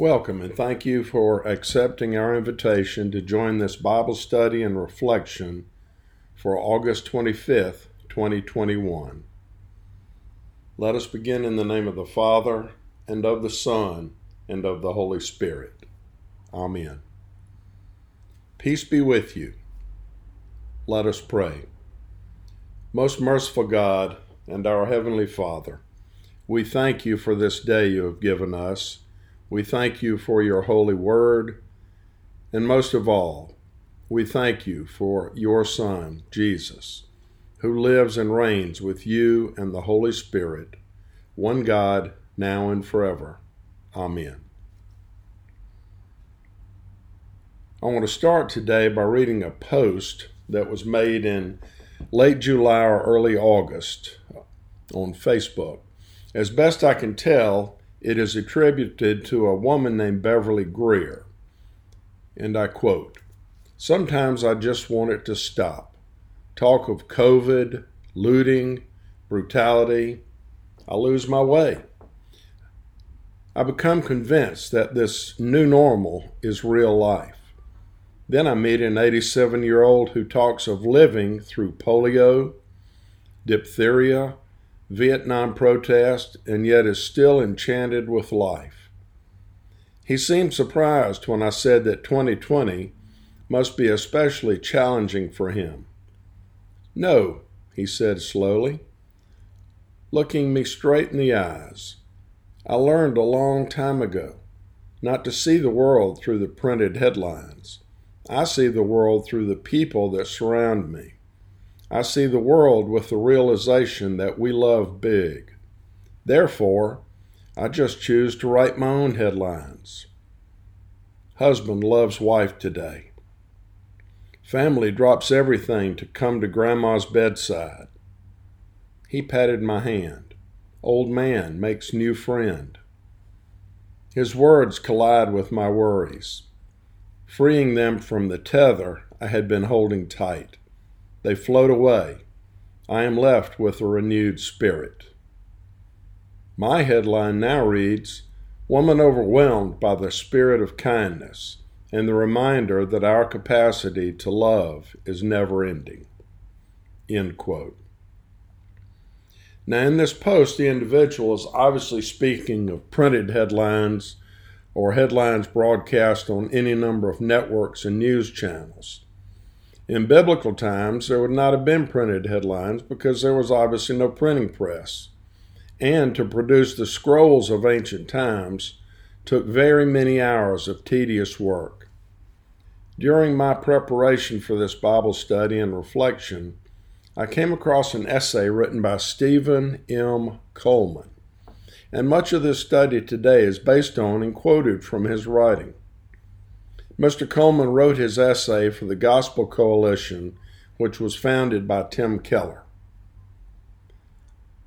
Welcome and thank you for accepting our invitation to join this Bible study and reflection for August 25th, 2021. Let us begin in the name of the Father, and of the Son, and of the Holy Spirit. Amen. Peace be with you. Let us pray. Most merciful God and our Heavenly Father, we thank you for this day you have given us we thank you for your holy word. And most of all, we thank you for your Son, Jesus, who lives and reigns with you and the Holy Spirit, one God, now and forever. Amen. I want to start today by reading a post that was made in late July or early August on Facebook. As best I can tell, it is attributed to a woman named Beverly Greer. And I quote Sometimes I just want it to stop. Talk of COVID, looting, brutality. I lose my way. I become convinced that this new normal is real life. Then I meet an 87 year old who talks of living through polio, diphtheria, Vietnam protest, and yet is still enchanted with life. He seemed surprised when I said that 2020 must be especially challenging for him. No, he said slowly, looking me straight in the eyes. I learned a long time ago not to see the world through the printed headlines. I see the world through the people that surround me. I see the world with the realization that we love big. Therefore, I just choose to write my own headlines. Husband loves wife today. Family drops everything to come to Grandma's bedside. He patted my hand. Old man makes new friend. His words collide with my worries, freeing them from the tether I had been holding tight. They float away. I am left with a renewed spirit. My headline now reads Woman Overwhelmed by the Spirit of Kindness and the reminder that our capacity to love is never ending. End quote. Now, in this post, the individual is obviously speaking of printed headlines or headlines broadcast on any number of networks and news channels. In biblical times, there would not have been printed headlines because there was obviously no printing press. And to produce the scrolls of ancient times took very many hours of tedious work. During my preparation for this Bible study and reflection, I came across an essay written by Stephen M. Coleman. And much of this study today is based on and quoted from his writing. Mr. Coleman wrote his essay for the Gospel Coalition, which was founded by Tim Keller.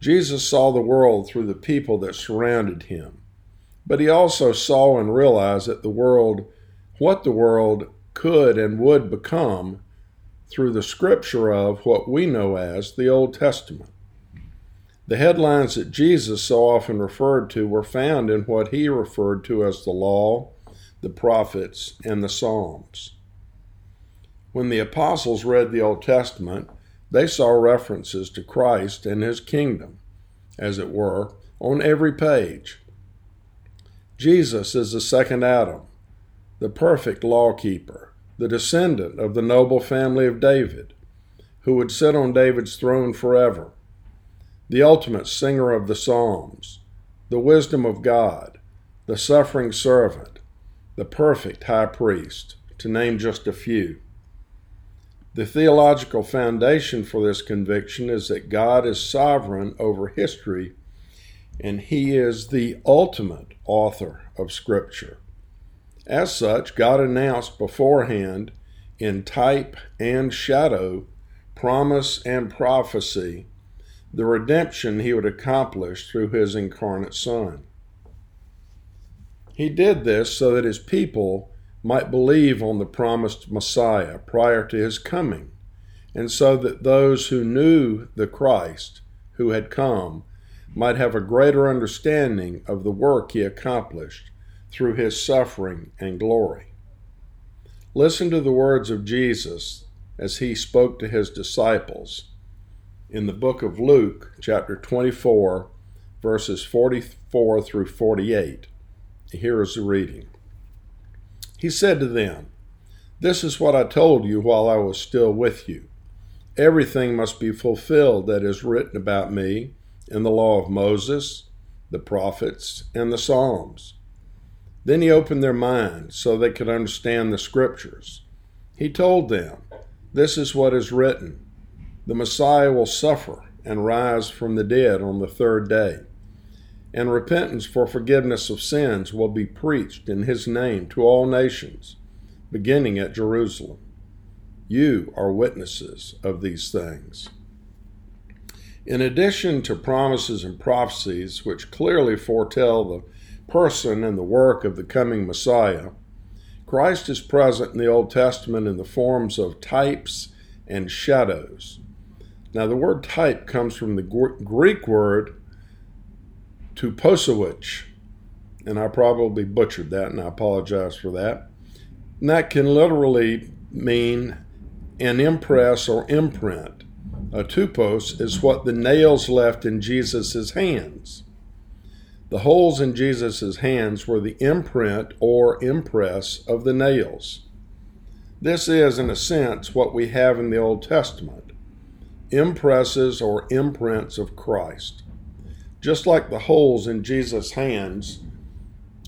Jesus saw the world through the people that surrounded him, but he also saw and realized that the world, what the world could and would become through the scripture of what we know as the Old Testament. The headlines that Jesus so often referred to were found in what he referred to as the law the prophets, and the Psalms. When the apostles read the Old Testament, they saw references to Christ and his kingdom, as it were, on every page. Jesus is the second Adam, the perfect lawkeeper, the descendant of the noble family of David, who would sit on David's throne forever, the ultimate singer of the Psalms, the wisdom of God, the suffering servant, the perfect high priest, to name just a few. The theological foundation for this conviction is that God is sovereign over history and He is the ultimate author of Scripture. As such, God announced beforehand in type and shadow, promise and prophecy, the redemption He would accomplish through His incarnate Son. He did this so that his people might believe on the promised Messiah prior to his coming, and so that those who knew the Christ who had come might have a greater understanding of the work he accomplished through his suffering and glory. Listen to the words of Jesus as he spoke to his disciples in the book of Luke, chapter 24, verses 44 through 48. Here is the reading. He said to them, This is what I told you while I was still with you. Everything must be fulfilled that is written about me in the law of Moses, the prophets, and the Psalms. Then he opened their minds so they could understand the scriptures. He told them, This is what is written The Messiah will suffer and rise from the dead on the third day. And repentance for forgiveness of sins will be preached in his name to all nations, beginning at Jerusalem. You are witnesses of these things. In addition to promises and prophecies which clearly foretell the person and the work of the coming Messiah, Christ is present in the Old Testament in the forms of types and shadows. Now, the word type comes from the Greek word tuposowich, and I probably butchered that, and I apologize for that. And that can literally mean an impress or imprint. A tupos is what the nails left in Jesus' hands. The holes in Jesus' hands were the imprint or impress of the nails. This is, in a sense, what we have in the Old Testament impresses or imprints of Christ. Just like the holes in Jesus' hands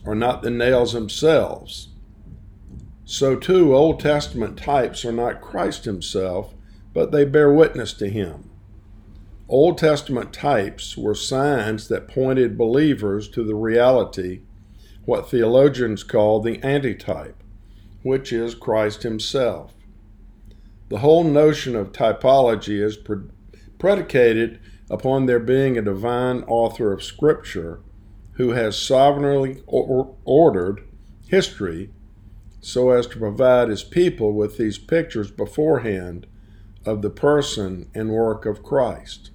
are not the nails themselves, so too Old Testament types are not Christ Himself, but they bear witness to Him. Old Testament types were signs that pointed believers to the reality, what theologians call the antitype, which is Christ Himself. The whole notion of typology is pre- predicated upon there being a divine author of Scripture who has sovereignly or- ordered history so as to provide his people with these pictures beforehand of the person and work of Christ.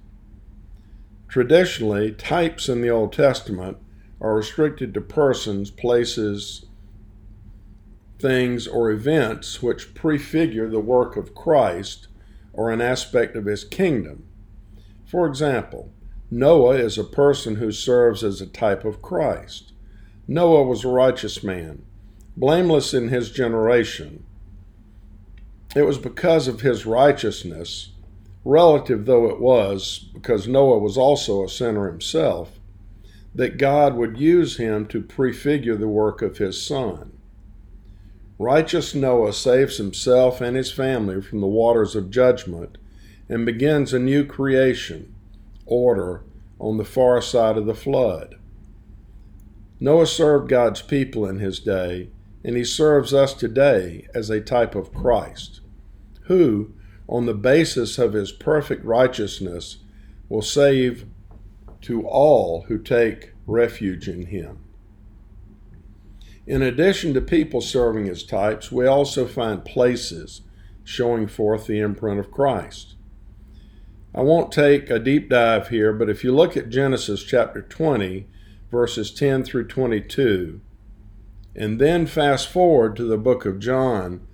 Traditionally, types in the Old Testament are restricted to persons, places, things, or events which prefigure the work of Christ or an aspect of his kingdom. For example, Noah is a person who serves as a type of Christ. Noah was a righteous man, blameless in his generation. It was because of his righteousness relative though it was, because Noah was also a sinner himself, that God would use him to prefigure the work of his Son. Righteous Noah saves himself and his family from the waters of judgment and begins a new creation, order, on the far side of the flood. Noah served God's people in his day, and he serves us today as a type of Christ, who, on the basis of his perfect righteousness, will save to all who take refuge in him. In addition to people serving as types, we also find places showing forth the imprint of Christ. I won't take a deep dive here, but if you look at Genesis chapter 20, verses 10 through 22, and then fast forward to the book of John,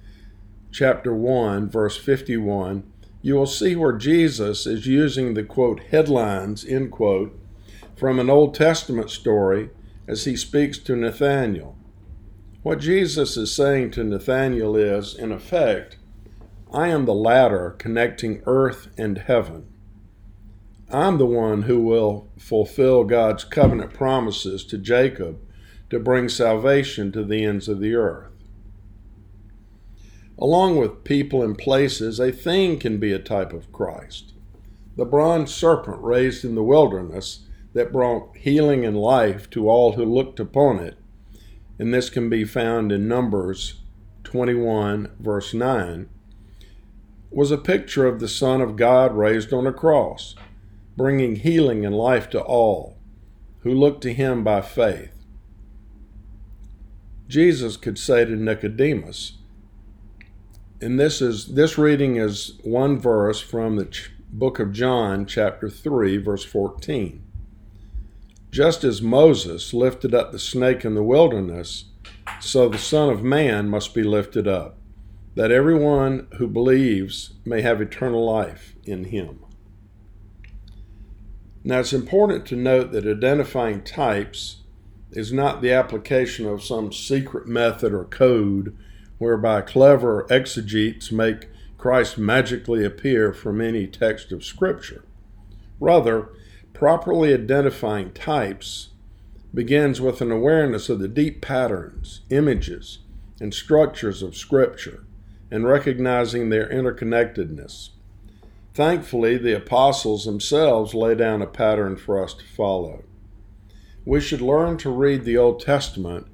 chapter 1, verse 51, you will see where Jesus is using the quote headlines, end quote, from an Old Testament story as he speaks to Nathanael. What Jesus is saying to Nathanael is, in effect, I am the ladder connecting earth and heaven. I'm the one who will fulfill God's covenant promises to Jacob to bring salvation to the ends of the earth. Along with people and places, a thing can be a type of Christ. The bronze serpent raised in the wilderness that brought healing and life to all who looked upon it, and this can be found in Numbers 21, verse 9, was a picture of the Son of God raised on a cross, bringing healing and life to all who looked to him by faith. Jesus could say to Nicodemus, and this is this reading is one verse from the ch- book of John chapter 3 verse 14 Just as Moses lifted up the snake in the wilderness, so the Son of Man must be lifted up, that everyone who believes may have eternal life in him. Now, it's important to note that identifying types is not the application of some secret method or code whereby clever exegetes make Christ magically appear from any text of Scripture. Rather, properly identifying types begins with an awareness of the deep patterns, images, and structures of Scripture and recognizing their interconnectedness. Thankfully, the apostles themselves lay down a pattern for us to follow. We should learn to read the Old Testament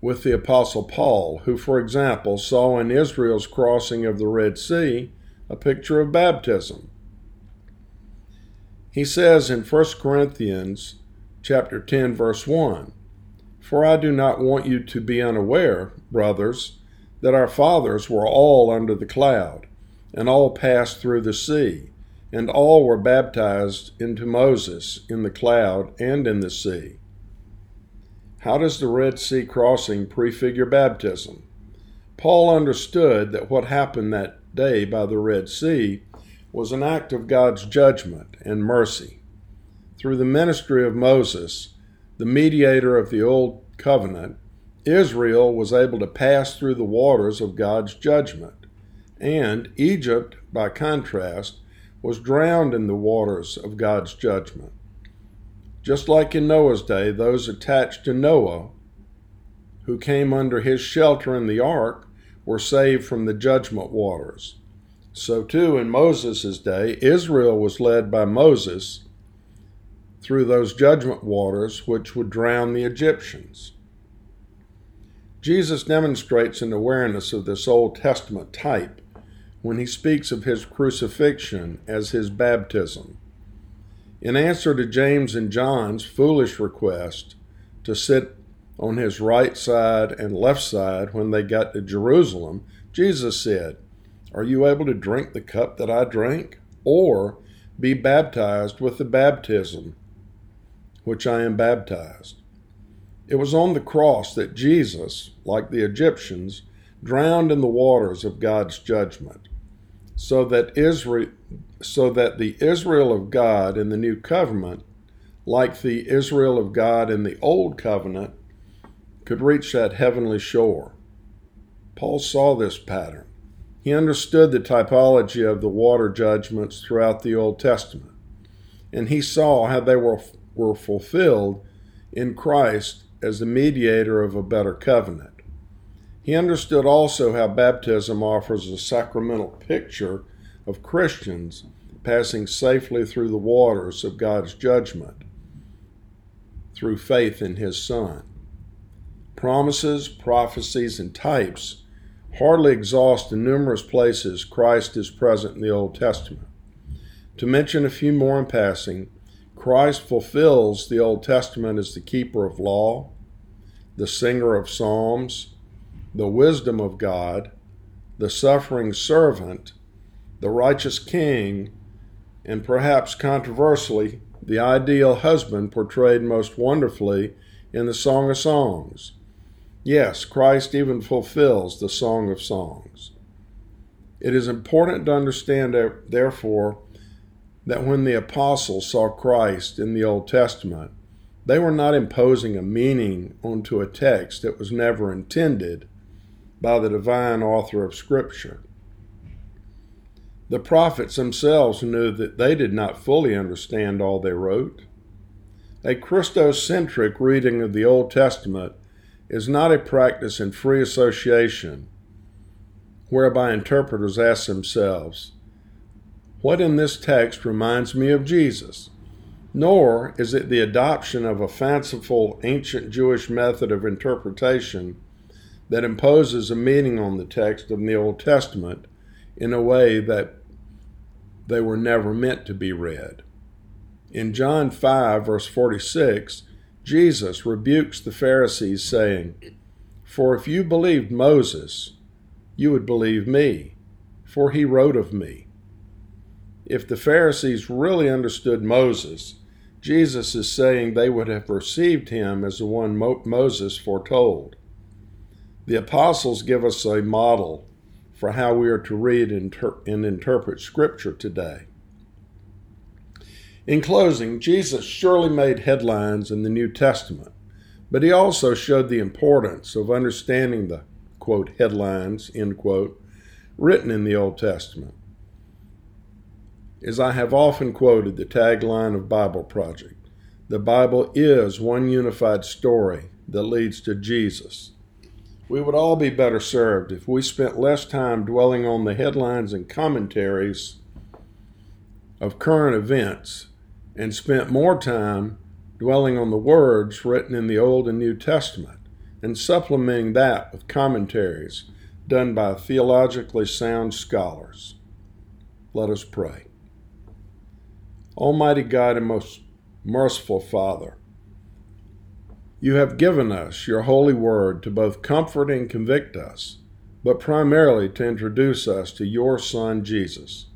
with the Apostle Paul, who, for example, saw in Israel's crossing of the Red Sea a picture of baptism. He says in 1 Corinthians chapter 10 verse 1, "For I do not want you to be unaware, brothers, that our fathers were all under the cloud, and all passed through the sea, and all were baptized into Moses in the cloud and in the sea." How does the Red Sea crossing prefigure baptism? Paul understood that what happened that day by the Red Sea was an act of God's judgment and mercy. Through the ministry of Moses, the mediator of the Old Covenant, Israel was able to pass through the waters of God's judgment, and Egypt, by contrast, was drowned in the waters of God's judgment. Just like in Noah's day, those attached to Noah who came under his shelter in the ark were saved from the judgment waters. So, too, in Moses' day, Israel was led by Moses through those judgment waters which would drown the Egyptians. Jesus demonstrates an awareness of this Old Testament type when he speaks of his crucifixion as his baptism. In answer to James and John's foolish request to sit on his right side and left side when they got to Jerusalem, Jesus said, Are you able to drink the cup that I drink, Or be baptized with the baptism which I am baptized? It was on the cross that Jesus, like the Egyptians, drowned in the waters of God's judgment, so that Israel so that the Israel of God in the new covenant, like the Israel of God in the old covenant, could reach that heavenly shore. Paul saw this pattern. He understood the typology of the water judgments throughout the Old Testament, and he saw how they were, were fulfilled in Christ as the mediator of a better covenant. He understood also how baptism offers a sacramental picture of Christians passing safely through the waters of God's judgment through faith in His Son. Promises, prophecies, and types hardly exhaust the numerous places Christ is present in the Old Testament. To mention a few more in passing, Christ fulfills the Old Testament as the keeper of law, the singer of psalms, the wisdom of God, the suffering servant, the righteous king, and perhaps controversially, the ideal husband portrayed most wonderfully in the Song of Songs. Yes, Christ even fulfills the Song of Songs. It is important to understand, therefore, that when the apostles saw Christ in the Old Testament, they were not imposing a meaning onto a text that was never intended by the divine author of Scripture. The prophets themselves knew that they did not fully understand all they wrote. A Christocentric reading of the Old Testament is not a practice in free association whereby interpreters ask themselves, What in this text reminds me of Jesus? Nor is it the adoption of a fanciful ancient Jewish method of interpretation that imposes a meaning on the text of the Old Testament in a way that they were never meant to be read. In John 5, verse 46, Jesus rebukes the Pharisees, saying, For if you believed Moses, you would believe me, for he wrote of me. If the Pharisees really understood Moses, Jesus is saying they would have received him as the one Mo- Moses foretold. The apostles give us a model for how we are to read and, inter- and interpret Scripture today. In closing, Jesus surely made headlines in the New Testament, but he also showed the importance of understanding the quote headlines end quote written in the Old Testament. As I have often quoted the tagline of Bible Project, the Bible is one unified story that leads to Jesus. We would all be better served if we spent less time dwelling on the headlines and commentaries of current events and spent more time dwelling on the words written in the Old and New Testament and supplementing that with commentaries done by theologically sound scholars. Let us pray. Almighty God and most merciful Father, you have given us your holy word to both comfort and convict us, but primarily to introduce us to your Son, Jesus.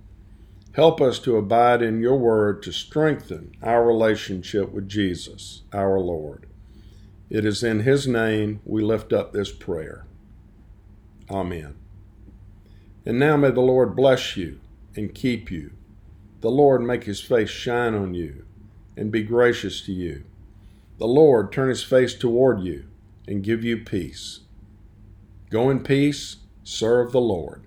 Help us to abide in your word to strengthen our relationship with Jesus, our Lord. It is in his name we lift up this prayer. Amen. And now may the Lord bless you and keep you. The Lord make his face shine on you and be gracious to you. The Lord turn his face toward you and give you peace. Go in peace, serve the Lord.